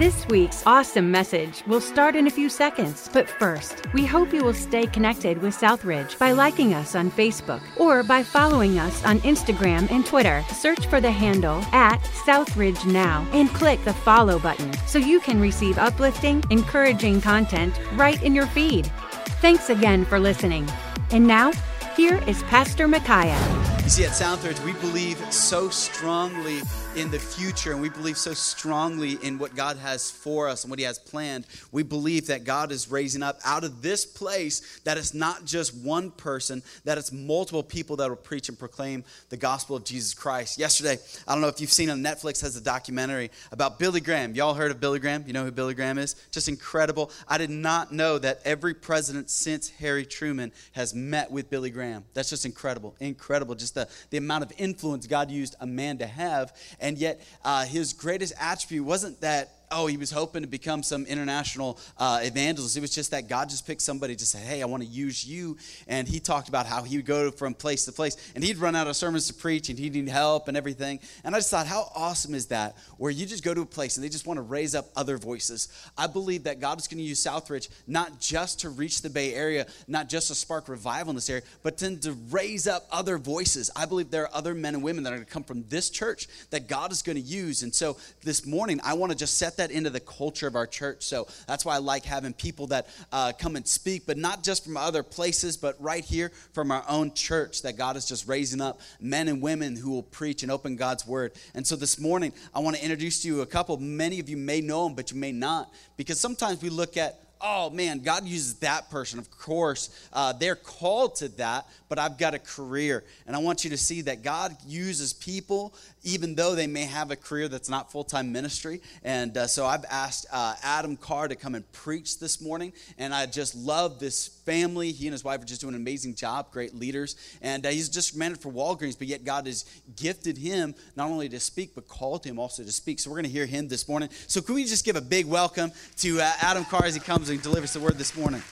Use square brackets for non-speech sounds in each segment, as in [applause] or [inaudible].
This week's awesome message will start in a few seconds, but first, we hope you will stay connected with Southridge by liking us on Facebook or by following us on Instagram and Twitter. Search for the handle at Southridge Now and click the follow button so you can receive uplifting, encouraging content right in your feed. Thanks again for listening. And now, here is Pastor Micaiah. You see, at Southridge, we believe so strongly in the future and we believe so strongly in what God has for us and what He has planned. We believe that God is raising up out of this place that it's not just one person, that it's multiple people that will preach and proclaim the gospel of Jesus Christ. Yesterday, I don't know if you've seen on Netflix, has a documentary about Billy Graham. Y'all heard of Billy Graham? You know who Billy Graham is? Just incredible. I did not know that every president since Harry Truman has met with Billy Graham. That's just incredible. Incredible. Just the, the amount of influence God used a man to have. And yet, uh, his greatest attribute wasn't that oh, he was hoping to become some international uh, evangelist. It was just that God just picked somebody to say, hey, I want to use you. And he talked about how he would go from place to place and he'd run out of sermons to preach and he'd need help and everything. And I just thought, how awesome is that? Where you just go to a place and they just want to raise up other voices. I believe that God is going to use Southridge not just to reach the Bay Area, not just to spark revival in this area, but then to raise up other voices. I believe there are other men and women that are going to come from this church that God is going to use. And so this morning, I want to just set that into the culture of our church. So that's why I like having people that uh, come and speak, but not just from other places, but right here from our own church that God is just raising up men and women who will preach and open God's word. And so this morning, I want to introduce to you a couple. Many of you may know them, but you may not, because sometimes we look at oh man, God uses that person. Of course, uh, they're called to that, but I've got a career. And I want you to see that God uses people, even though they may have a career that's not full time ministry. And uh, so I've asked uh, Adam Carr to come and preach this morning. And I just love this family. He and his wife are just doing an amazing job, great leaders. And uh, he's just manager for Walgreens, but yet God has gifted him not only to speak, but called him also to speak. So we're going to hear him this morning. So can we just give a big welcome to uh, Adam Carr as he comes and delivers the word this morning?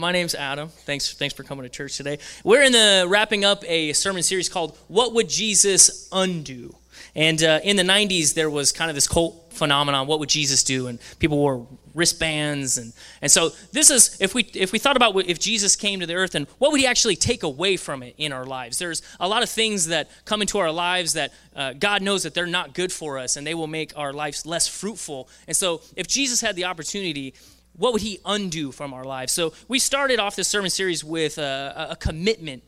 My name's Adam. Thanks, thanks for coming to church today. We're in the wrapping up a sermon series called "What Would Jesus Undo?" And uh, in the '90s, there was kind of this cult phenomenon. What would Jesus do? And people wore wristbands, and and so this is if we if we thought about if Jesus came to the earth and what would he actually take away from it in our lives? There's a lot of things that come into our lives that uh, God knows that they're not good for us, and they will make our lives less fruitful. And so, if Jesus had the opportunity what would he undo from our lives? So we started off this sermon series with a, a, commitment.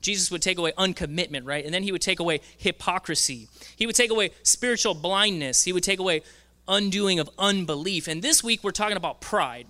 Jesus would take away uncommitment, right? And then he would take away hypocrisy. He would take away spiritual blindness. He would take away undoing of unbelief. And this week we're talking about pride.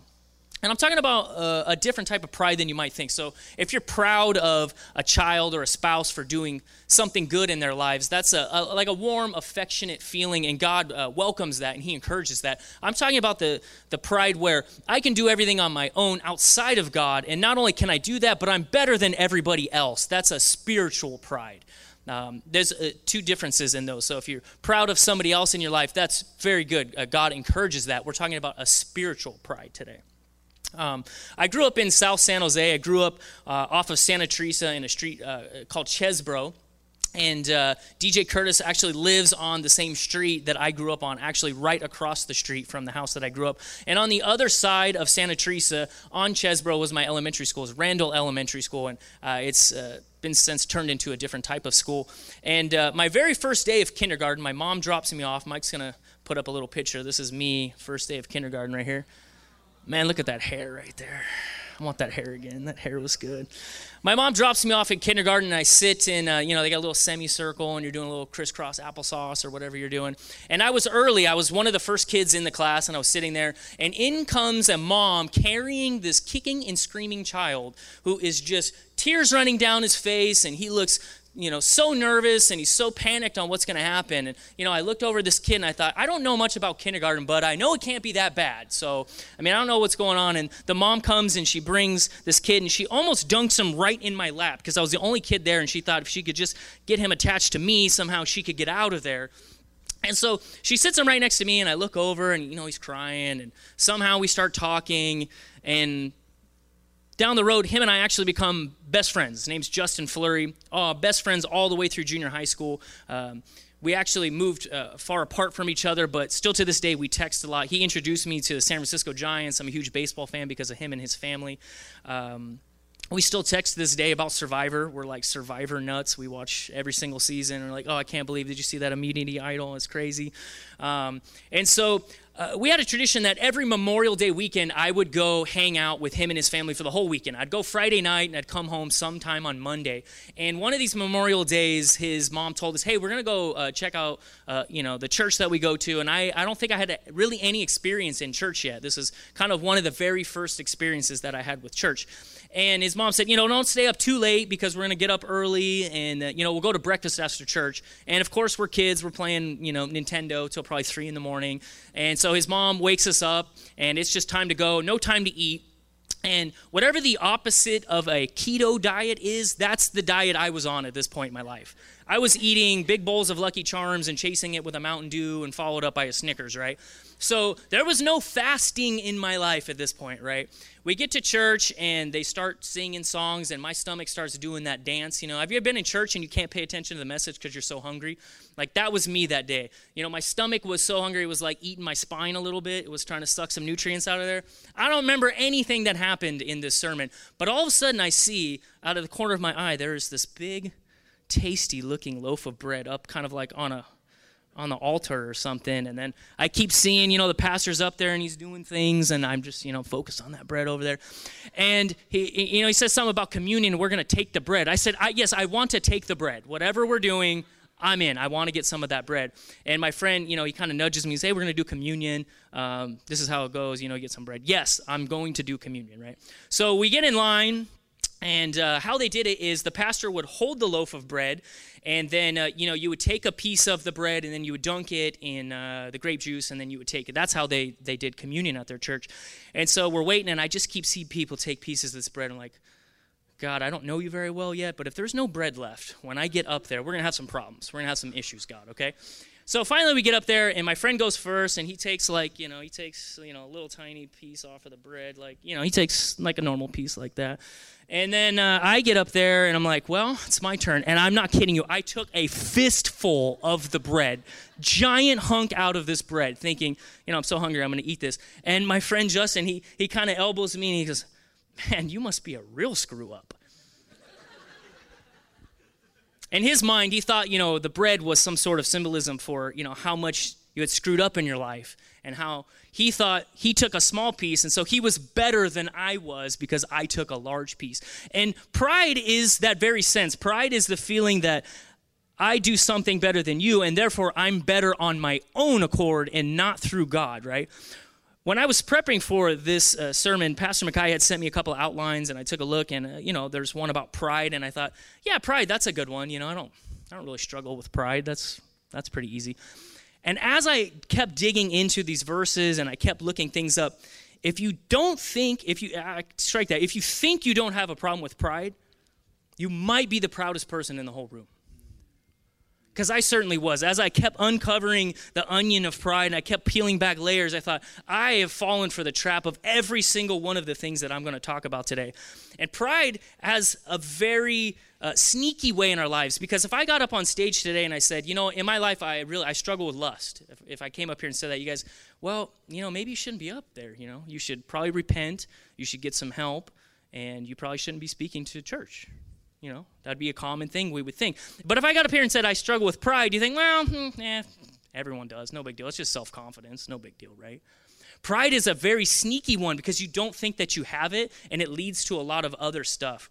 And I'm talking about a, a, different type of pride than you might think. So, if you're proud of a child or a spouse for doing something good in their lives, that's a, a like a warm, affectionate feeling, and God uh, welcomes that and He encourages that. I'm talking about the, the pride where I can do everything on my own outside of God, and not only can I do that, but I'm better than everybody else. That's a spiritual pride. Um, there's uh, two differences in those. So if you're proud of somebody else in your life, that's very good. Uh, God encourages that. We're talking about a spiritual pride today. Um, I grew up in South San Jose. I grew up uh, off of Santa Teresa in a street uh, called Chesbro. And uh, DJ Curtis actually lives on the same street that I grew up on, actually right across the street from the house that I grew up. And on the other side of Santa Teresa, on Chesbro, was my elementary school. It's Randall Elementary School, and uh, it's uh, been since turned into a different type of school. And uh, my very first day of kindergarten, my mom drops me off. Mike's gonna put up a little picture. This is me, first day of kindergarten, right here. Man, look at that hair right there. I want that hair again. That hair was good. My mom drops me off in kindergarten, and I sit in, uh, you know, they got a little semicircle, and you're doing a little crisscross applesauce or whatever you're doing. And I was early. I was one of the first kids in the class, and I was sitting there, and in comes a mom carrying this kicking and screaming child who is just tears running down his face, and he looks you know, so nervous and he's so panicked on what's going to happen. And, you know, I looked over this kid and I thought, I don't know much about kindergarten, but I know it can't be that bad. So, I mean, I don't know what's going on. And the mom comes and she brings this kid and she almost dunks him right in my lap because I was the only kid there. And she thought if she could just get him attached to me, somehow she could get out of there. And so she sits him right next to me, and I look over, and you know he's crying, and somehow we start talking, and down the road, him and I actually become best friends. His name's Justin Flurry. Uh, best friends all the way through junior high school. Um, we actually moved uh, far apart from each other, but still to this day we text a lot. He introduced me to the San Francisco Giants. I'm a huge baseball fan because of him and his family. Um, we still text this day about Survivor. We're like Survivor nuts. We watch every single season. We're like, oh, I can't believe, did you see that immunity idol? It's crazy. Um, and so uh, we had a tradition that every Memorial Day weekend, I would go hang out with him and his family for the whole weekend. I'd go Friday night and I'd come home sometime on Monday. And one of these Memorial Days, his mom told us, "Hey, we're gonna go uh, check out, uh, you know, the church that we go to." And I, I don't think I had really any experience in church yet. This is kind of one of the very first experiences that I had with church. And his mom said, you know, don't stay up too late because we're going to get up early and, uh, you know, we'll go to breakfast after church. And of course, we're kids. We're playing, you know, Nintendo till probably 3 in the morning. And so his mom wakes us up and it's just time to go, no time to eat. And whatever the opposite of a keto diet is, that's the diet I was on at this point in my life. I was eating big bowls of Lucky Charms and chasing it with a Mountain Dew and followed up by a Snickers, right? So there was no fasting in my life at this point, right? We get to church and they start singing songs and my stomach starts doing that dance. You know, have you ever been in church and you can't pay attention to the message because you're so hungry? Like that was me that day. You know, my stomach was so hungry it was like eating my spine a little bit. It was trying to suck some nutrients out of there. I don't remember anything that happened in this sermon, but all of a sudden I see out of the corner of my eye there is this big tasty looking loaf of bread up kind of like on a on the altar or something and then i keep seeing you know the pastor's up there and he's doing things and i'm just you know focused on that bread over there. And he you know he says something about communion we're going to take the bread. I said I, yes i want to take the bread. Whatever we're doing i'm in. I want to get some of that bread. And my friend you know he kind of nudges me and says hey we're going to do communion. Um, this is how it goes you know get some bread. Yes i'm going to do communion right? So we get in line and uh, how they did it is the pastor would hold the loaf of bread, and then uh, you know you would take a piece of the bread, and then you would dunk it in uh, the grape juice, and then you would take it. That's how they they did communion at their church. And so we're waiting, and I just keep seeing people take pieces of this bread. I'm like, God, I don't know you very well yet, but if there's no bread left when I get up there, we're gonna have some problems. We're gonna have some issues, God. Okay. So finally, we get up there, and my friend goes first, and he takes like you know he takes you know a little tiny piece off of the bread, like you know he takes like a normal piece like that, and then uh, I get up there, and I'm like, well, it's my turn, and I'm not kidding you. I took a fistful of the bread, giant hunk out of this bread, thinking, you know, I'm so hungry, I'm to eat this. And my friend Justin, he he kind of elbows me, and he goes, man, you must be a real screw up. In his mind, he thought, you know, the bread was some sort of symbolism for, you know, how much you had screwed up in your life and how he thought he took a small piece and so he was better than I was because I took a large piece. And pride is that very sense. Pride is the feeling that I do something better than you and therefore I'm better on my own accord and not through God, right? When I was prepping for this uh, sermon, Pastor Mackay had sent me a couple outlines, and I took a look, and uh, you know, there's one about pride, and I thought, yeah, pride, that's a good one. You know, I don't, I don't really struggle with pride. That's that's pretty easy. And as I kept digging into these verses, and I kept looking things up, if you don't think, if you uh, strike that, if you think you don't have a problem with pride, you might be the proudest person in the whole room because I certainly was. As I kept uncovering the onion of pride and I kept peeling back layers, I thought, I have fallen for the trap of every single one of the things that I'm going to talk about today. And pride has a very uh, sneaky way in our lives because if I got up on stage today and I said, you know, in my life, I really, I struggle with lust. If, if I came up here and said that, you guys, well, you know, maybe you shouldn't be up there. You know, you should probably repent, you should get some help, and you probably shouldn't be speaking to church you know, that'd be a common thing we would think. But if I got up here and said I struggle with pride, you think, well, hmm, eh, everyone does. No big deal. It's just self confidence. No big deal, right? Pride is a very sneaky one because you don't think that you have it, and it leads to a lot of other stuff.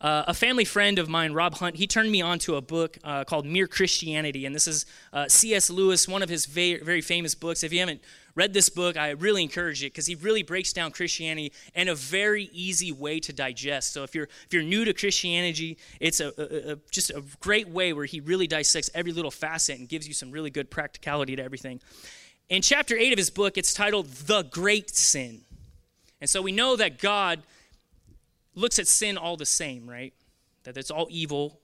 Uh, a family friend of mine, Rob Hunt, he turned me on to a book uh, called Mere Christianity. And this is uh, C.S. Lewis, one of his very, very famous books. If you haven't read this book, I really encourage it because he really breaks down Christianity in a very easy way to digest. So if you're if you're new to Christianity, it's a, a, a, just a great way where he really dissects every little facet and gives you some really good practicality to everything. In chapter 8 of his book, it's titled The Great Sin. And so we know that God looks at sin all the same, right? That it's all evil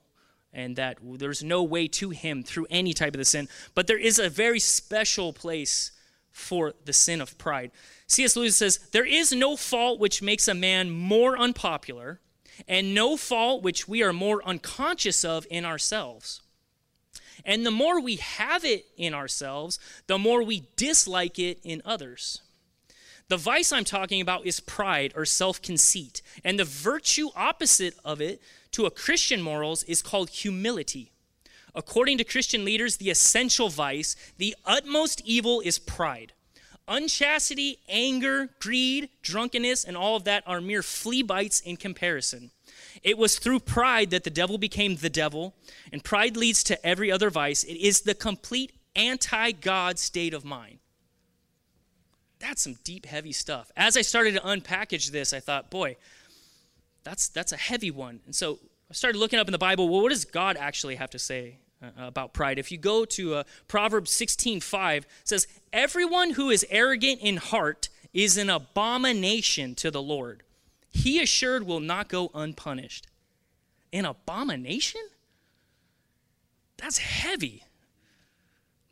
and that there's no way to him through any type of the sin. But there is a very special place for the sin of pride. C.S. Lewis says, There is no fault which makes a man more unpopular, and no fault which we are more unconscious of in ourselves. And the more we have it in ourselves, the more we dislike it in others. The vice I'm talking about is pride or self conceit. And the virtue opposite of it to a Christian morals is called humility. According to Christian leaders, the essential vice, the utmost evil is pride. Unchastity, anger, greed, drunkenness, and all of that are mere flea bites in comparison. It was through pride that the devil became the devil, and pride leads to every other vice. It is the complete anti God state of mind. That's some deep, heavy stuff. As I started to unpackage this, I thought, boy, that's, that's a heavy one. And so I started looking up in the Bible, well, what does God actually have to say uh, about pride? If you go to uh, Proverbs 16:5, says, "Everyone who is arrogant in heart is an abomination to the Lord. He assured will not go unpunished." An abomination? That's heavy.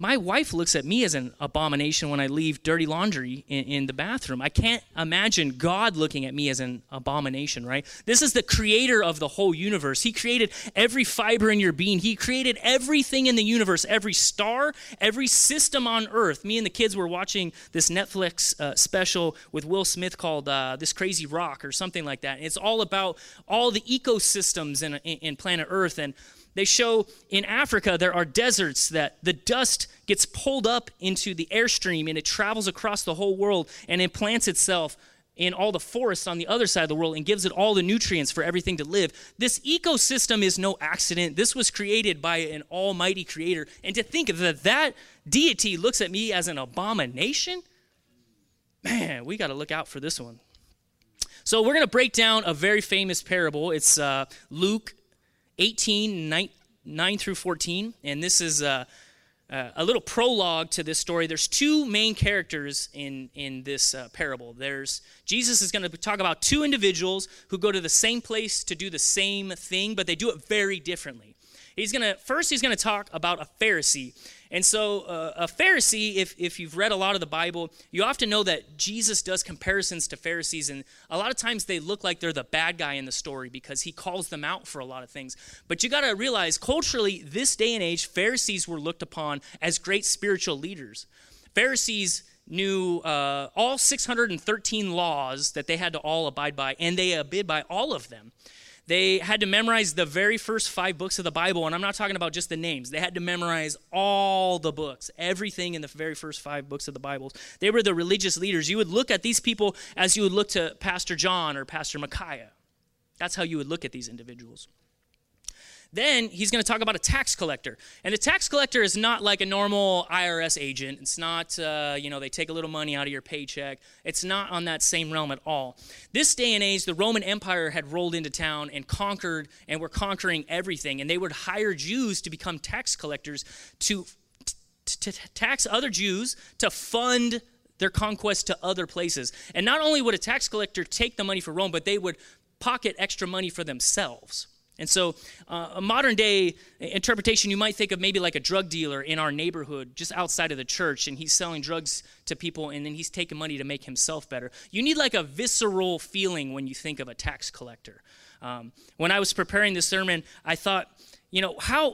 My wife looks at me as an abomination when I leave dirty laundry in, in, the bathroom. I can't imagine God looking at me as an abomination, right? This is the creator of the whole universe. He created every fiber in your being, He created everything in the universe, every star, every system on earth. Me and the kids were watching this Netflix uh, special with Will Smith called uh, This Crazy Rock or something like that. It's all about all the ecosystems in, in, in planet Earth. And they show in Africa there are deserts that the dust gets pulled up into the airstream and it travels across the whole world and implants itself in all the forests on the other side of the world and gives it all the nutrients for everything to live. This ecosystem is no accident. This was created by an almighty creator. And to think that that deity looks at me as an abomination, man, we got to look out for this one. So we're going to break down a very famous parable. It's uh, Luke 18, 9, 9 through 14. And this is uh, a little prologue to this story. There's two main characters in, in this uh, parable. There's Jesus is going to talk about two individuals who go to the same place to do the same thing, but they do it very differently. He's going to first he's going to talk about a Pharisee. And so, uh, a Pharisee, if, if you've read a lot of the Bible, you often know that Jesus does comparisons to Pharisees, and a lot of times they look like they're the bad guy in the story because he calls them out for a lot of things. But you got to realize, culturally, this day and age, Pharisees were looked upon as great spiritual leaders. Pharisees knew uh, all 613 laws that they had to all abide by, and they abide by all of them. They had to memorize the very first five books of the Bible, and I'm not talking about just the names. They had to memorize all the books, everything in the very first five books of the Bible. They were the religious leaders. You would look at these people as you would look to Pastor John or Pastor Micaiah. That's how you would look at these individuals. Then he's going to talk about a tax collector. And the tax collector is not like a normal IRS agent. It's not, uh, you know, they take a little money out of your paycheck. It's not on that same realm at all. This day and age, the Roman Empire had rolled into town and conquered and were conquering everything. And they would hire Jews to become tax collectors to, to, to tax other Jews to fund their conquest to other places. And not only would a tax collector take the money for Rome, but they would pocket extra money for themselves. And so, uh, a modern day interpretation, you might think of maybe like a drug dealer in our neighborhood, just outside of the church, and he's selling drugs to people, and then he's taking money to make himself better. You need like a visceral feeling when you think of a tax collector. Um, when I was preparing this sermon, I thought, you know, how,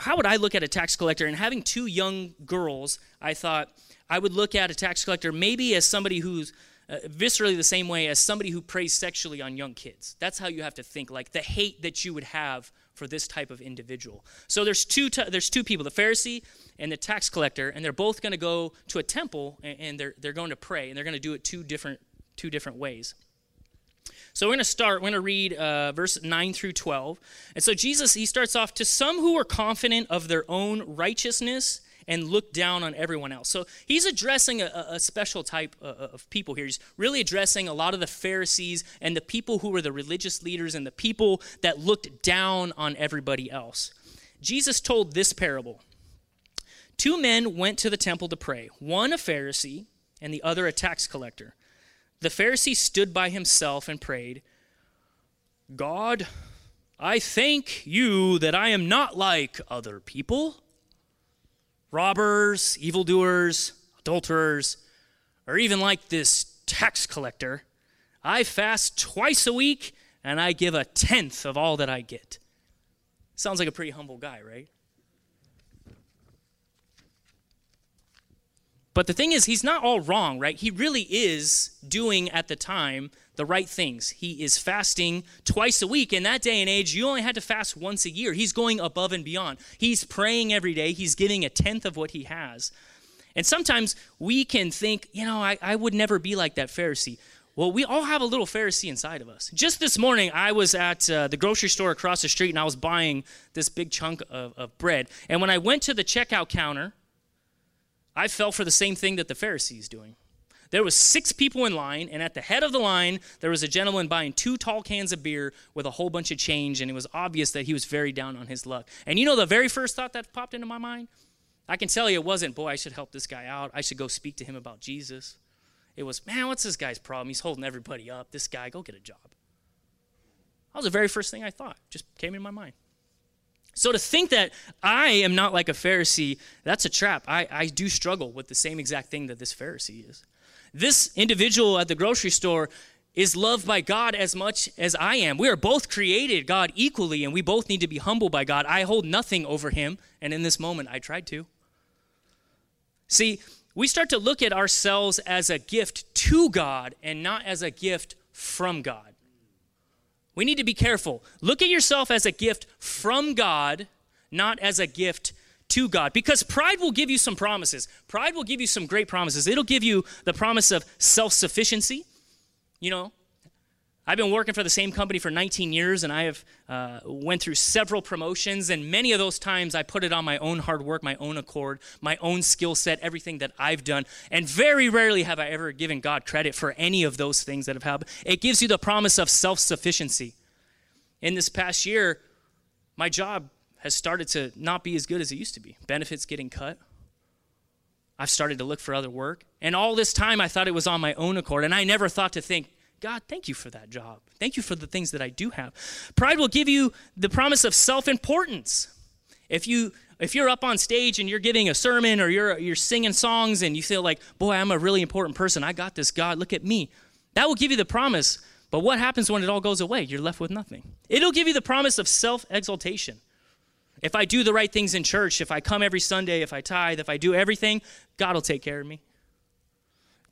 how would I look at a tax collector? And having two young girls, I thought I would look at a tax collector maybe as somebody who's uh, viscerally the same way as somebody who preys sexually on young kids. That's how you have to think, like the hate that you would have for this type of individual. So there's two t- there's two people, the Pharisee and the tax collector, and they're both going to go to a temple and, and they're they're going to pray, and they're going to do it two different two different ways. So we're going to start, we're going to read uh, verse 9 through 12. And so Jesus, he starts off to some who are confident of their own righteousness and look down on everyone else. So he's addressing a, a special type uh, uh, of people here. He's really addressing a lot of the Pharisees and the people who were the religious leaders and the people that looked down on everybody else. Jesus told this parable Two men went to the temple to pray, one a Pharisee and the other a tax collector. The Pharisee stood by himself and prayed, God, I thank you that I am not like other people robbers, evildoers, adulterers, or even like this tax collector. I fast twice a week and I give a tenth of all that I get. Sounds like a pretty humble guy, right? But the thing is, he's not all wrong, right? He really is doing at the time the right things. He is fasting twice a week. In that day and age, you only had to fast once a year. He's going above and beyond. He's praying every day, he's giving a tenth of what he has. And sometimes we can think, you know, I, I would never be like that Pharisee. Well, we all have a little Pharisee inside of us. Just this morning, I was at uh, the grocery store across the street and I was buying this big chunk of, of bread. And when I went to the checkout counter, I fell for the same thing that the Pharisees doing. There was six people in line, and at the head of the line, there was a gentleman buying two tall cans of beer with a whole bunch of change, and it was obvious that he was very down on his luck. And you know the very first thought that popped into my mind? I can tell you it wasn't, boy, I should help this guy out. I should go speak to him about Jesus. It was, man, what's this guy's problem? He's holding everybody up. This guy, go get a job. That was the very first thing I thought, just came in my mind. So to think that I am not like a Pharisee, that's a trap. I, I do struggle with the same exact thing that this Pharisee is. This individual at the grocery store is loved by God as much as I am. We are both created God equally, and we both need to be humbled by God. I hold nothing over him, and in this moment, I tried to. See, we start to look at ourselves as a gift to God and not as a gift from God. We need to be careful. Look at yourself as a gift from God, not as a gift to God. Because pride will give you some promises. Pride will give you some great promises. It'll give you the promise of self sufficiency. You know, I've been working for the same company for 19 years, and I have uh, went through several promotions. And many of those times, I put it on my own hard work, my own accord, my own skill set, everything that I've done. And very rarely have I ever given God credit for any of those things that have happened. It gives you the promise of self sufficiency. In this past year, my job has started to not be as good as it used to be. Benefits getting cut. I've started to look for other work. And all this time, I thought it was on my own accord. And I never thought to think, God, thank you for that job. Thank you for the things that I do have. Pride will give you the promise of self-importance. If you if you're up on stage and you're giving a sermon or you're you're singing songs and you feel like, "Boy, I'm a really important person. I got this, God. Look at me." That will give you the promise. But what happens when it all goes away? You're left with nothing. It'll give you the promise of self-exaltation. If I do the right things in church, if I come every Sunday, if I tithe, if I do everything, God will take care of me.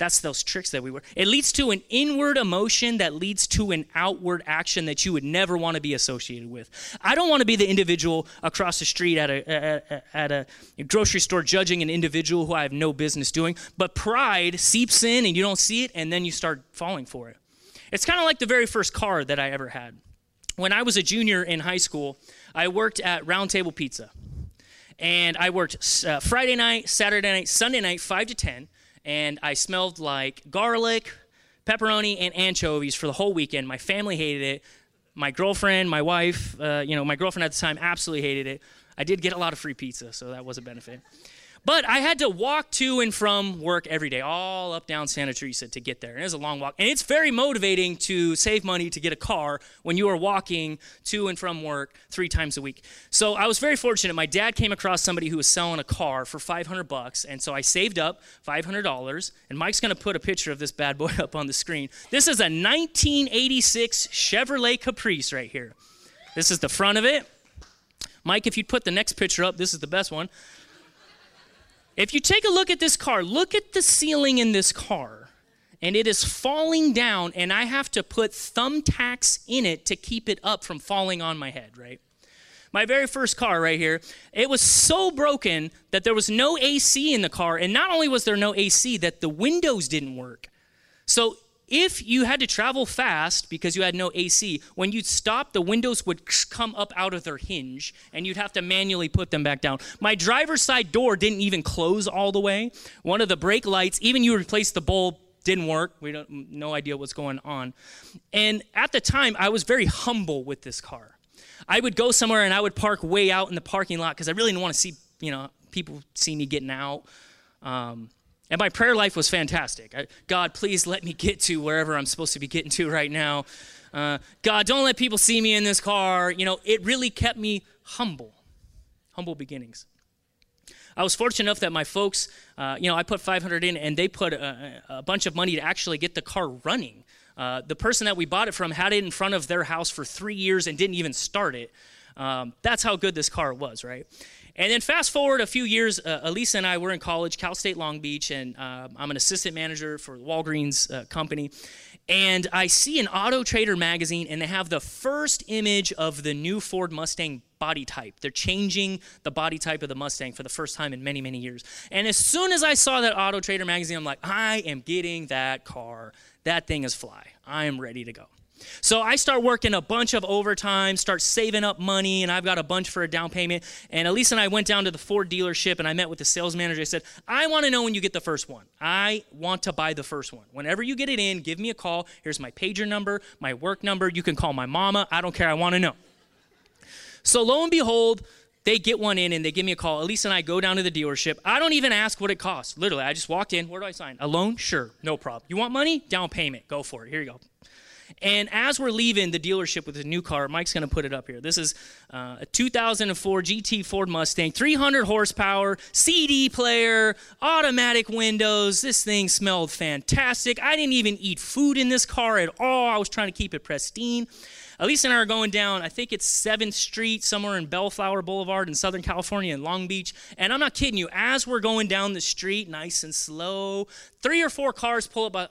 That's those tricks that we were. It leads to an inward emotion that leads to an outward action that you would never want to be associated with. I don't want to be the individual across the street at a, at, at a grocery store judging an individual who I have no business doing, but pride seeps in and you don't see it and then you start falling for it. It's kind of like the very first car that I ever had. When I was a junior in high school, I worked at Round Table Pizza. And I worked uh, Friday night, Saturday night, Sunday night, 5 to 10 and I smelled like garlic, pepperoni, and anchovies for the whole weekend. My family hated it. My girlfriend, my wife, uh, you know, my girlfriend at the time absolutely hated it. I did get a lot of free pizza, so that was a benefit. But I had to walk to and from work every day, all up down Santa Teresa to get there. And it was a long walk. And it's very motivating to save money to get a car when you are walking to and from work three times a week. So I was very fortunate. My dad came across somebody who was selling a car for 500 bucks. And so I saved up $500. And Mike's going to put a picture of this bad boy [laughs] up on the screen. This is a 1986 Chevrolet Caprice right here. This is the front of it. Mike, if you'd put the next picture up, this is the best one. If you take a look at this car, look at the ceiling in this car. And it is falling down, and I have to put thumbtacks in it to keep it up from falling on my head, right? My very first car right here, it was so broken that there was no AC in the car. And not only was there no AC, that the windows didn't work. So if you had to travel fast because you had no AC, when you'd stop, the windows would come up out of their hinge and you'd have to manually put them back down. My driver's side door didn't even close all the way. One of the brake lights, even you replaced the bulb, didn't work. We don't no idea what's going on. And at the time, I was very humble with this car. I would go somewhere and I would park way out in the parking lot because I really didn't want to see, you know, people see me getting out. Um, and my prayer life was fantastic. I, God, please let me get to wherever I'm supposed to be getting to right now. Uh, God, don't let people see me in this car. You know, it really kept me humble, humble beginnings. I was fortunate enough that my folks, uh, you know, I put 500 in and they put a, a bunch of money to actually get the car running. Uh, the person that we bought it from had it in front of their house for three years and didn't even start it. Um, that's how good this car was, right? And then fast forward a few years, uh, Elisa and I were in college, Cal State Long Beach, and uh, I'm an assistant manager for Walgreens uh, company. And I see an Auto Trader magazine, and they have the first image of the new Ford Mustang body type. They're changing the body type of the Mustang for the first time in many, many years. And as soon as I saw that Auto Trader magazine, I'm like, I am getting that car. That thing is fly. I am ready to go. So I start working a bunch of overtime, start saving up money, and I've got a bunch for a down payment. And Elise and I went down to the Ford dealership and I met with the sales manager. I said, I want to know when you get the first one. I want to buy the first one. Whenever you get it in, give me a call. Here's my pager number, my work number. You can call my mama. I don't care. I want to know. So lo and behold, they get one in and they give me a call. Elise and I go down to the dealership. I don't even ask what it costs. Literally, I just walked in. Where do I sign? A loan? Sure, no problem. You want money? Down payment. Go for it. Here you go. And as we're leaving the dealership with the new car, Mike's going to put it up here. This is uh, a 2004 GT Ford Mustang, 300 horsepower, CD player, automatic windows. This thing smelled fantastic. I didn't even eat food in this car at all. I was trying to keep it pristine. Elise and I are going down, I think it's 7th Street, somewhere in Bellflower Boulevard in Southern California in Long Beach. And I'm not kidding you, as we're going down the street, nice and slow, three or four cars pull up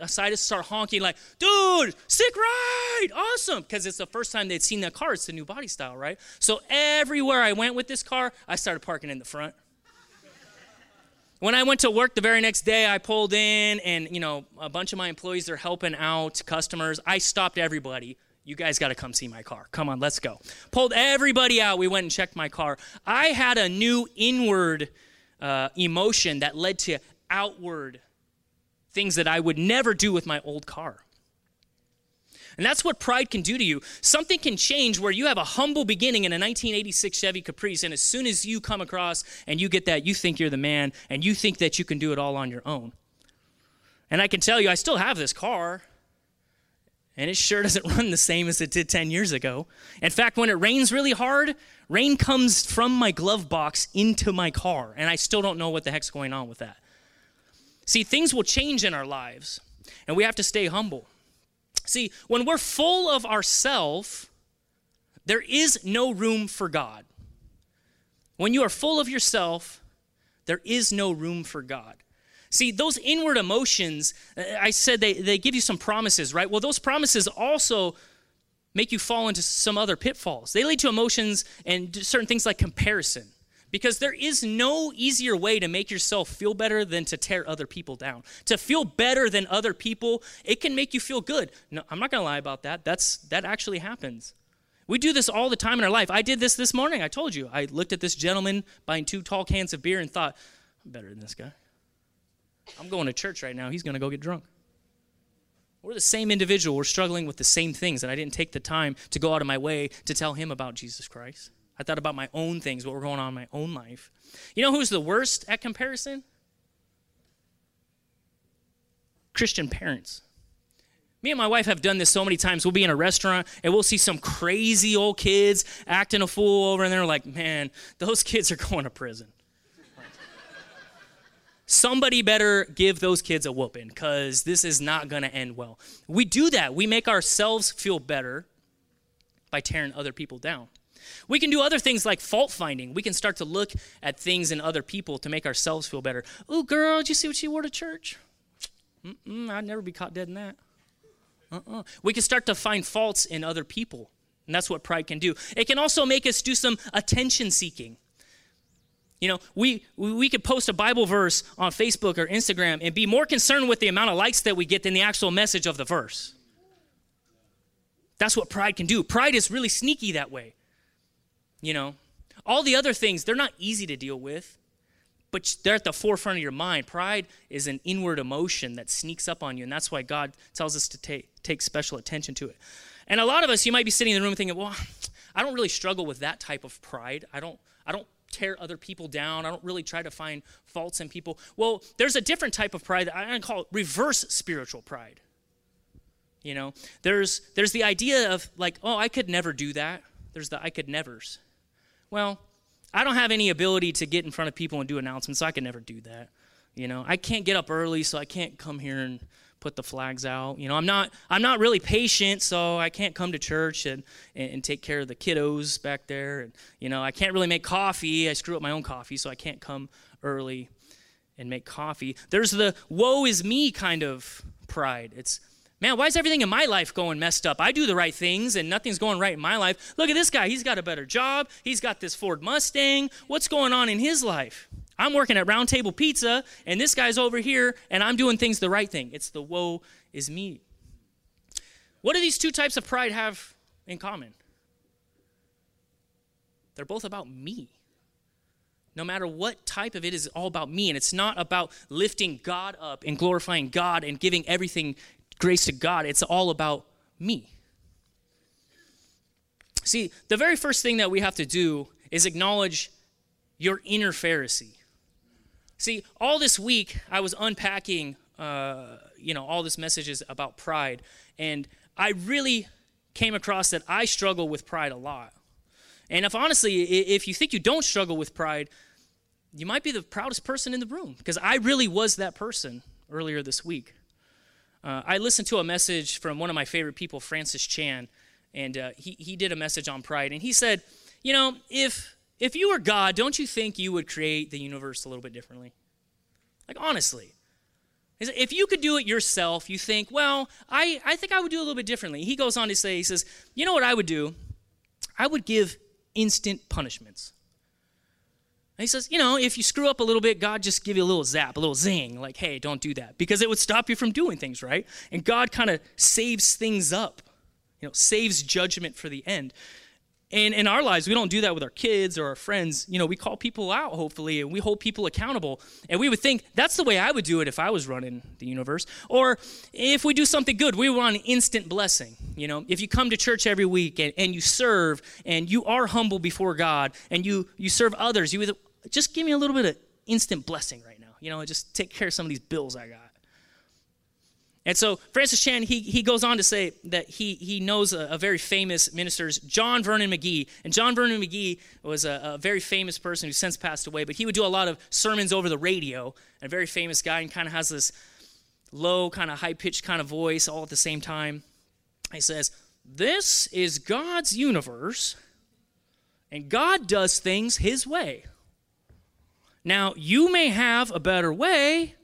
aside us, start honking, like, dude, sick ride, awesome. Because it's the first time they'd seen that car. It's the new body style, right? So everywhere I went with this car, I started parking in the front. When I went to work the very next day, I pulled in, and you know, a bunch of my employees are helping out customers. I stopped everybody you guys got to come see my car. Come on, let's go. Pulled everybody out. We went and checked my car. I had a new inward uh, emotion that led to outward things that I would never do with my old car. And that's what pride can do to you. Something can change where you have a humble beginning in a 1986 Chevy Caprice, and as soon as you come across and you get that, you think you're the man and you think that you can do it all on your own. And I can tell you, I still have this car and it sure [laughs] doesn't run the same as it did 10 years ago. In fact, when it rains really hard, rain comes from my glove box into my car, and I still don't know what the heck's going on with that. See, things will change in our lives, and we have to stay humble. See, when we're full of ourself, there is no room for God. When you are full of yourself, there is no room for God. See, those inward emotions, uh, I said they, they give you some promises, right? Well, those promises also make you fall into some other pitfalls. They lead to emotions and certain things like comparison. Because there is no easier way to make yourself feel better than to tear other people down. To feel better than other people, it can make you feel good. No, I'm not going to lie about that. That's that actually happens. We do this all the time in our life. I did this this morning. I told you. I looked at this gentleman buying two tall cans of beer and thought, I'm better than this guy. I'm going to church right now. He's going to go get drunk. We're the same individual. We're struggling with the same things, and I didn't take the time to go out of my way to tell him about Jesus Christ. I thought about my own things, what were going on in my own life. You know who's the worst at comparison? Christian parents. Me and my wife have done this so many times. We'll be in a restaurant and we'll see some crazy old kids acting a fool over, and they're like, man, those [laughs] kids are going to prison somebody better give those kids a whooping because this is not going to end well. We do that. We make ourselves feel better by tearing other people down. We can do other things like fault finding. We can start to look at things in other people to make ourselves feel better. Oh, girl, did you see what she wore to church? Mm-mm, I'd never be caught dead in that. Uh-uh. We can start to find faults in other people. And that's what pride can do. It can also make us do some attention seeking. You know, we, we could post a Bible verse on Facebook or Instagram and be more concerned with the amount of likes that we get than the actual message of the verse. That's what pride can do. Pride is really sneaky that way. You know, all the other things, they're not easy to deal with, but they're at the forefront of your mind. Pride is an inward emotion that sneaks up on you, and that's why God tells us to take, take special attention to it. And a lot of us, you might be sitting in the room thinking, well, I don't really struggle with that type of pride. I don't, I don't tear other people down. I don't really try to find faults in people. Well, there's a different type of pride that I call reverse spiritual pride. You know, there's there's the idea of like, oh, I could never do that. There's the I could nevers. Well, I don't have any ability to get in front of people and do announcements, so I can never do that. You know, I can't get up early, so I can't come here and put the flags out. You know, I'm not I'm not really patient, so I can't come to church and, and, and take care of the kiddos back there. And you know, I can't really make coffee. I screw up my own coffee, so I can't come early and make coffee. There's the woe is me kind of pride. It's man, why is everything in my life going messed up? I do the right things and nothing's going right in my life. Look at this guy. He's got a better job. He's got this Ford Mustang. What's going on in his life? I'm working at Round Table Pizza, and this guy's over here, and I'm doing things the right thing. It's the woe is me. What do these two types of pride have in common? They're both about me. No matter what type of it is all about me, and it's not about lifting God up and glorifying God and giving everything grace to God. It's all about me. See, the very first thing that we have to do is acknowledge your inner Pharisee. See, all this week I was unpacking, uh, you know, all this messages about pride, and I really came across that I struggle with pride a lot. And if honestly, if you think you don't struggle with pride, you might be the proudest person in the room because I really was that person earlier this week. Uh, I listened to a message from one of my favorite people, Francis Chan, and uh, he, he did a message on pride. And he said, You know, if if you were God, don't you think you would create the universe a little bit differently? Like, honestly. If you could do it yourself, you think, well, I, I think I would do a little bit differently. He goes on to say, he says, you know what I would do? I would give instant punishments. He says, you know, if you screw up a little bit, God just give you a little zap, a little zing, like, hey, don't do that. Because it would stop you from doing things, right? And God kind of saves things up, you know, saves judgment for the end. And in our lives, we don't do that with our kids or our friends. You know, we call people out, hopefully, and we hold people accountable. And we would think that's the way I would do it if I was running the universe. Or if we do something good, we want an instant blessing. You know, if you come to church every week and, and you serve and you are humble before God and you, you serve others, you just give me a little bit of instant blessing right now. You know, just take care of some of these bills I got. And so Francis Chan, he, he goes on to say that he, he knows a, a very famous minister, John Vernon McGee. And John Vernon McGee was a, a, very famous person who since passed away, but he would do a lot of sermons over the radio. A very famous guy and kind of has this low, kind of high pitched kind of voice all at the same time. He says, This is God's universe, and God does things his way. Now, you may have a better way,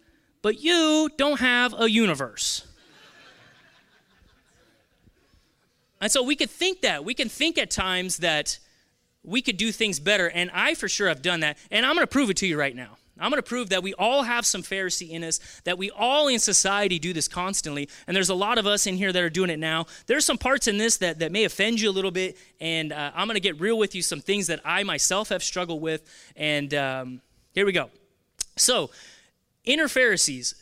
but you don't have a universe. and so we could think that. We can think at times that we could do things better. And I for sure have done that. And I'm going to prove it to you right now. I'm going to prove that we all have some Pharisee in us, that we all in society do this constantly. And there's a lot of us in here that are doing it now. There's some parts in this that, that may offend you a little bit. And uh, I'm going to get real with you, some things that I myself have struggled with. And um, here we go. So, inner Pharisees.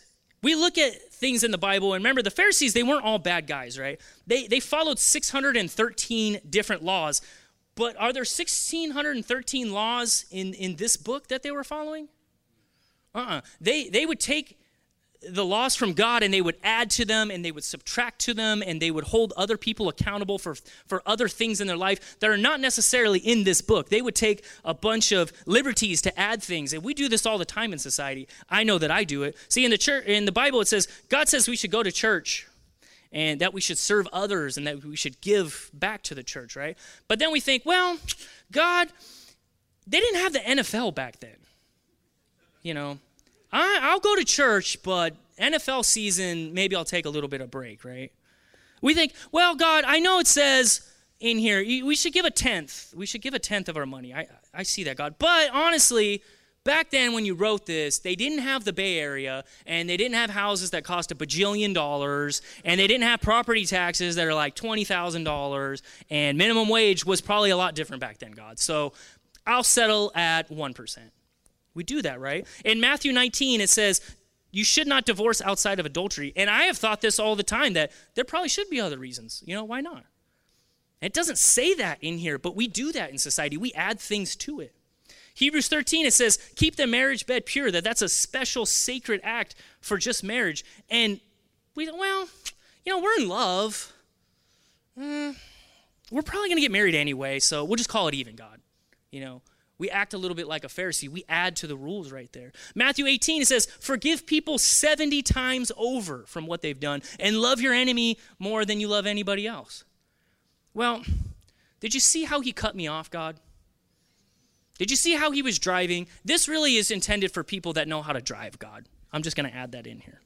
We look at things in the Bible, and remember, the Pharisees, they weren't all bad guys, right? They, they followed 613 different laws. But are there 1,613 laws in, in this book that they were following? Uh uh-uh. uh They, they would take the laws from God and they would add to them and they would subtract to them and they would hold other people accountable for, for other things in their life that are not necessarily in this book. They would take a bunch of liberties to add things. And we do this all the time in society. I know that I do it. See, in the church in the Bible it says God says we should go to church and that we should serve others and that we should give back to the church, right? But then we think, well, God, they didn't have the NFL back then. You know, I, I'll go to church, but NFL season, maybe I'll take a little bit of break, right? We think, well, God, I know it says in here, we should give a tenth. We should give a tenth of our money. I, I see that, God. But honestly, back then when you wrote this, they didn't have the Bay Area, and they didn't have houses that cost a bajillion dollars, and they didn't have property taxes that are like $20,000, and minimum wage was probably a lot different back then, God. So I'll settle at 1%. We do that, right? In Matthew 19, it says, you should not divorce outside of adultery. And I have thought this all the time that there probably should be other reasons. You know, why not? It doesn't say that in here, but we do that in society. We add things to it. Hebrews 13, it says, keep the marriage bed pure, that that's a special sacred act for just marriage. And we, well, you know, we're in love. Mm, we're probably going to get married anyway, so we'll just call it even, God. You know, we act a little bit like a Pharisee. We add to the rules right there. Matthew 18, it says, Forgive people 70 times over from what they've done, and love your enemy more than you love anybody else. Well, did you see how he cut me off, God? Did you see how he was driving? This really is intended for people that know how to drive, God. I'm just going to add that in here.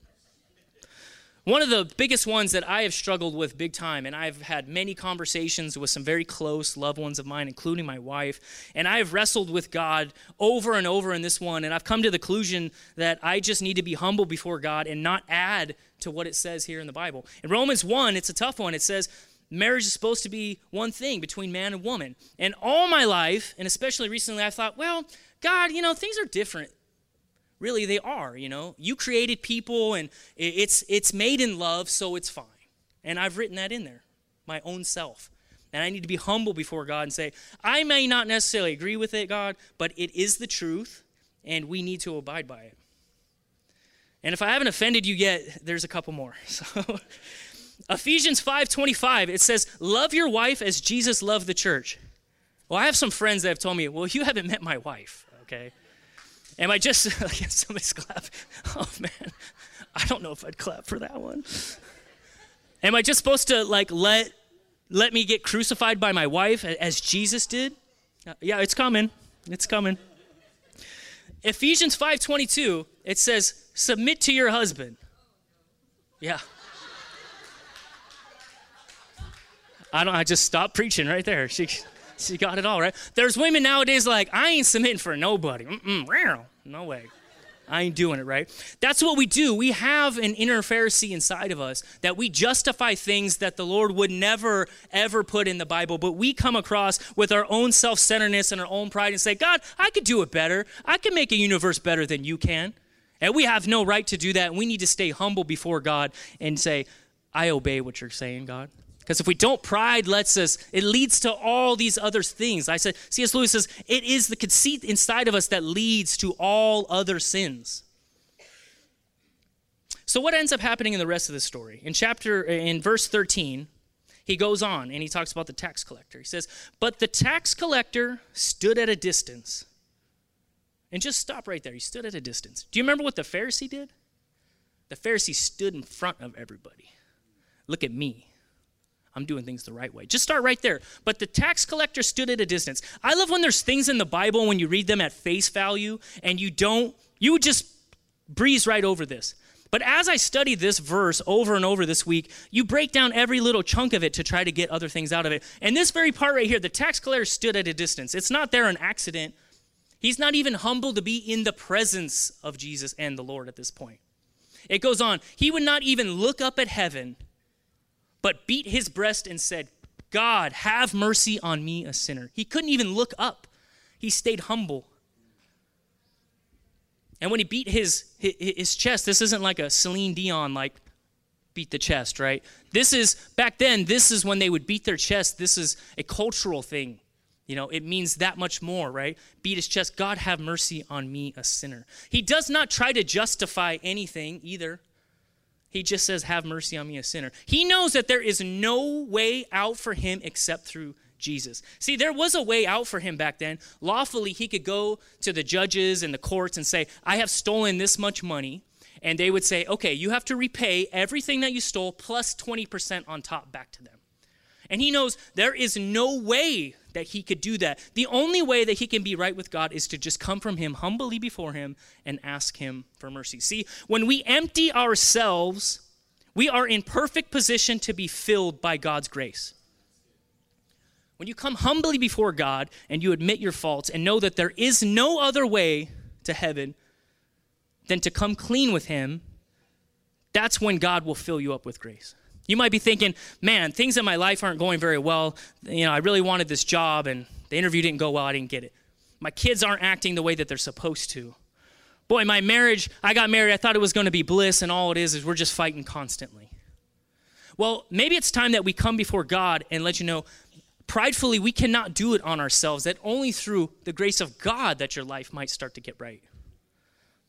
One of the biggest ones that I have struggled with big time, and I've had many conversations with some very close loved ones of mine, including my wife, and I have wrestled with God over and over in this one, and I've come to the conclusion that I just need to be humble before God and not add to what it says here in the Bible. In Romans 1, it's a tough one. It says, marriage is supposed to be one thing between man and woman. And all my life, and especially recently, I thought, well, God, you know, things are different really they are you know? You created people and it's it's made in love so it's fine. And i've written that in there my own self. And i need to be humble before god and say i may not necessarily agree with it god but it is the truth and we need to abide by it. And if i haven't offended you yet there's a couple more. [laughs] So ephesians 5.25 it says love your wife as jesus loved the church. Well i have some friends that have told me well you haven't met my wife okay Am I just, [laughs] somebody's clap? [laughs] Oh man, I don't know if I'd clap for that one. Am I just supposed to like let, let me get crucified by my wife as Jesus did? Uh, yeah, it's coming. It's coming. Ephesians 5:22, it says, "Submit to your husband." Yeah. I don't I just stopped preaching right there. She [laughs] she got it all right. There's women nowadays like, I ain't submitting for nobody. Mm-mm, no way. I ain't doing it, right? That's what we do. We have an inner Pharisee inside of us that we justify things that the Lord would never, ever put in the Bible, but we come across with our own self centeredness and our own pride and say, God, I could do it better. I can make a universe better than you can. And we have no right to do that. And we need to stay humble before God and say, I obey what you're saying, God. Because if we don't, pride lets us, it leads to all these other things. I said, C.S. Lewis says, it is the conceit inside of us that leads to all other sins. So what ends up happening in the rest of the story? In chapter, in verse 13, he goes on and he talks about the tax collector. He says, But the tax collector stood at a distance. And just stop right there. He stood at a distance. Do you remember what the Pharisee did? The Pharisee stood in front of everybody. Look at me. I'm doing things the right way. Just start right there. But the tax collector stood at a distance. I love when there's things in the Bible when you read them at face value and you don't, you would just breeze right over this. But as I studied this verse over and over this week, you break down every little chunk of it to try to get other things out of it. And this very part right here, the tax collector stood at a distance. It's not there an accident. He's not even humble to be in the presence of Jesus and the Lord at this point. It goes on. He would not even look up at heaven but beat his breast and said, God, have mercy on me, a sinner. He couldn't even look up, he stayed humble. And when he beat his, his chest, this isn't like a Celine Dion, like beat the chest, right? This is, back then, this is when they would beat their chest. This is a cultural thing. You know, it means that much more, right? Beat his chest. God, have mercy on me, a sinner. He does not try to justify anything either. He just says, Have mercy on me, a sinner. He knows that there is no way out for him except through Jesus. See, there was a way out for him back then. Lawfully, he could go to the judges and the courts and say, I have stolen this much money. And they would say, okay, you have to repay everything that you stole plus 20% on top back to them. And he knows there is no way that he could do that. The only way that he can be right with God is to just come from him humbly before him and ask him for mercy. See, when we empty ourselves, we are in perfect position to be filled by God's grace. When you come humbly before God and you admit your faults and know that there is no other way to heaven than to come clean with him, that's when God will fill you up with grace. You might be thinking, man, things in my life aren't going very well. You know, I really wanted this job and the interview didn't go well. I didn't get it. My kids aren't acting the way that they're supposed to. Boy, my marriage, I got married, I thought it was going to be bliss, and all it is is we're just fighting constantly. Well, maybe it's time that we come before God and let you know pridefully we cannot do it on ourselves, that only through the grace of God that your life might start to get right.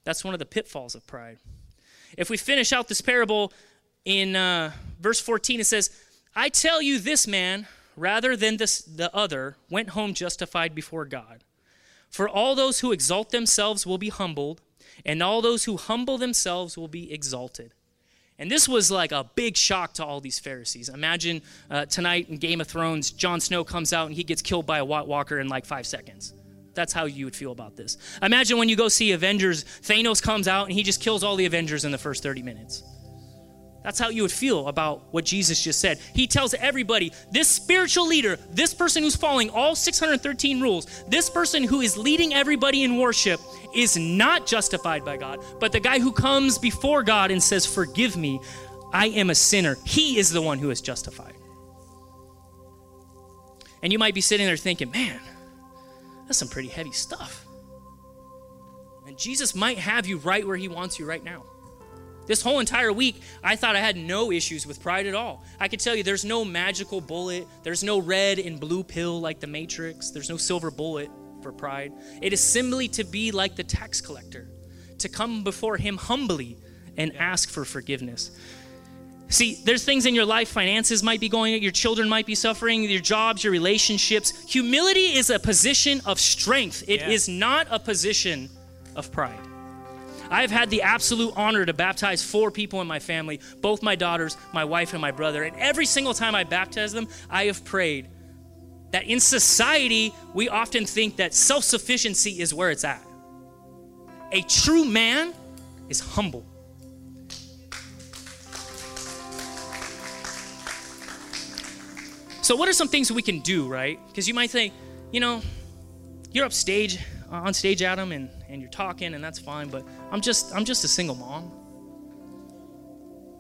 That's one of the pitfalls of pride. If we finish out this parable, in uh, verse 14, it says, I tell you, this man, rather than this, the other, went home justified before God. For all those who exalt themselves will be humbled, and all those who humble themselves will be exalted. And this was like a big shock to all these Pharisees. Imagine uh, tonight in Game of Thrones, Jon Snow comes out and he gets killed by a White Walker in like five seconds. That's how you would feel about this. Imagine when you go see Avengers, Thanos comes out and he just kills all the Avengers in the first 30 minutes. That's how you would feel about what Jesus just said. He tells everybody this spiritual leader, this person who's following all 613 rules, this person who is leading everybody in worship is not justified by God, but the guy who comes before God and says, Forgive me, I am a sinner, he is the one who is justified. And you might be sitting there thinking, Man, that's some pretty heavy stuff. And Jesus might have you right where he wants you right now. This whole entire week, I thought I had no issues with pride at all. I could tell you there's no magical bullet, there's no red and blue pill like the Matrix, there's no silver bullet for pride. It is simply to be like the tax collector, to come before him humbly and ask for forgiveness. See, there's things in your life, finances might be going, your children might be suffering, your jobs, your relationships. Humility is a position of strength, It yeah. is not a position of pride. I've had the absolute honor to baptize four people in my family, both my daughters, my wife, and my brother. And every single time I baptize them, I have prayed that in society, we often think that self sufficiency is where it's at. A true man is humble. So, what are some things we can do, right? Because you might think, you know, you're upstage, Uh, on stage, Adam, and, and you're talking, and that's fine, but I'm just, I'm just a single mom.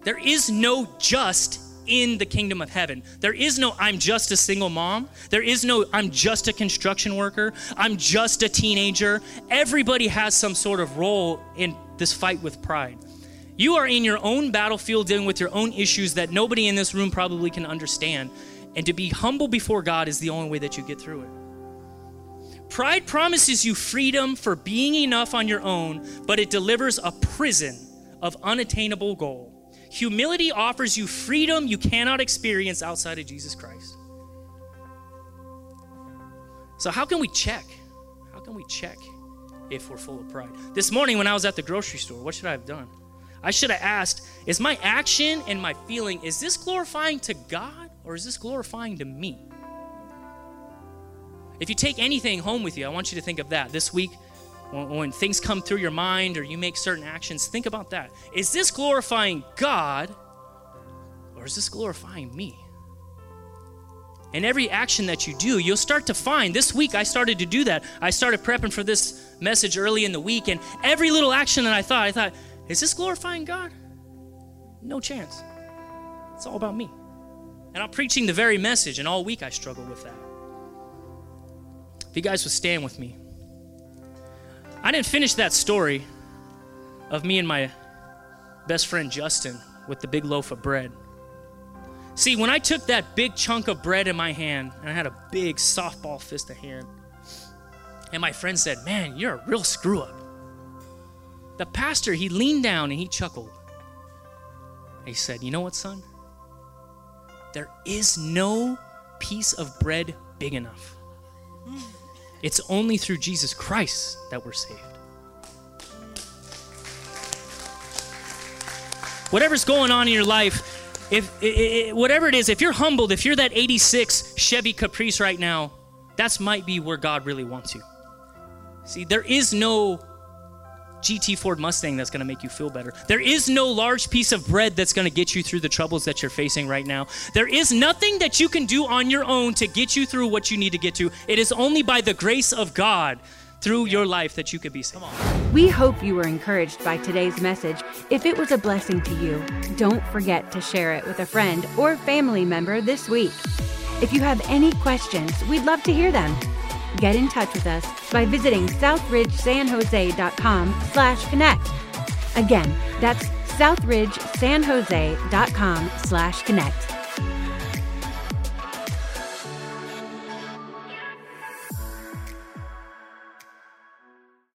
There is no just in the kingdom of heaven. There is no, I'm just a single mom. There is no, I'm just a construction worker. I'm just a teenager. Everybody has some sort of role in this fight with pride. You are in your own battlefield dealing with your own issues that nobody in this room probably can understand. And to be humble before God is the only way that you get through it. Pride promises you freedom for being enough on your own, but it delivers a prison of unattainable goal. Humility offers you freedom you cannot experience outside of Jesus Christ. So, how can we check? How can we check if we're full of pride? This morning, when I was at the grocery store, what should I have done? I should have asked, is my action and my feeling, is this glorifying to God or is this glorifying to me? If you take anything home with you, I want you to think of that. This week, when, things come through your mind or you make certain actions, think about that. Is this glorifying God or is this glorifying me? And every action that you do, you'll start to find. This week, I started to do that. I started prepping for this message early in the week, and every little action that I thought, I thought, is this glorifying God? No chance. It's all about me. And I'm preaching the very message, and all week I struggled with that. If you guys would stand with me. I didn't finish that story of me and my best friend Justin with the big loaf of bread. See, when I took that big chunk of bread in my hand, and I had a big softball fist of hand, and my friend said, Man, you're a real screw up. The pastor, he leaned down and he chuckled. He said, You know what, son? There is no piece of bread big enough. It's only through Jesus Christ that we're saved. Whatever's going on in your life, if it, it, whatever it is, if you're humbled, if you're that 86 Chevy Caprice right now, that's might be where God really wants you. See, there is no GT Ford Mustang that's going to make you feel better. There is no large piece of bread that's going to get you through the troubles that you're facing right now. There is nothing that you can do on your own to get you through what you need to get to. It is only by the grace of God through your life that you could be saved. We hope you were encouraged by today's message. If it was a blessing to you, don't forget to share it with a friend or family member this week. If you have any questions, we'd love to hear them get in touch with us by visiting southridgesanjose.com slash connect. Again, that's southridgesanjose.com slash connect.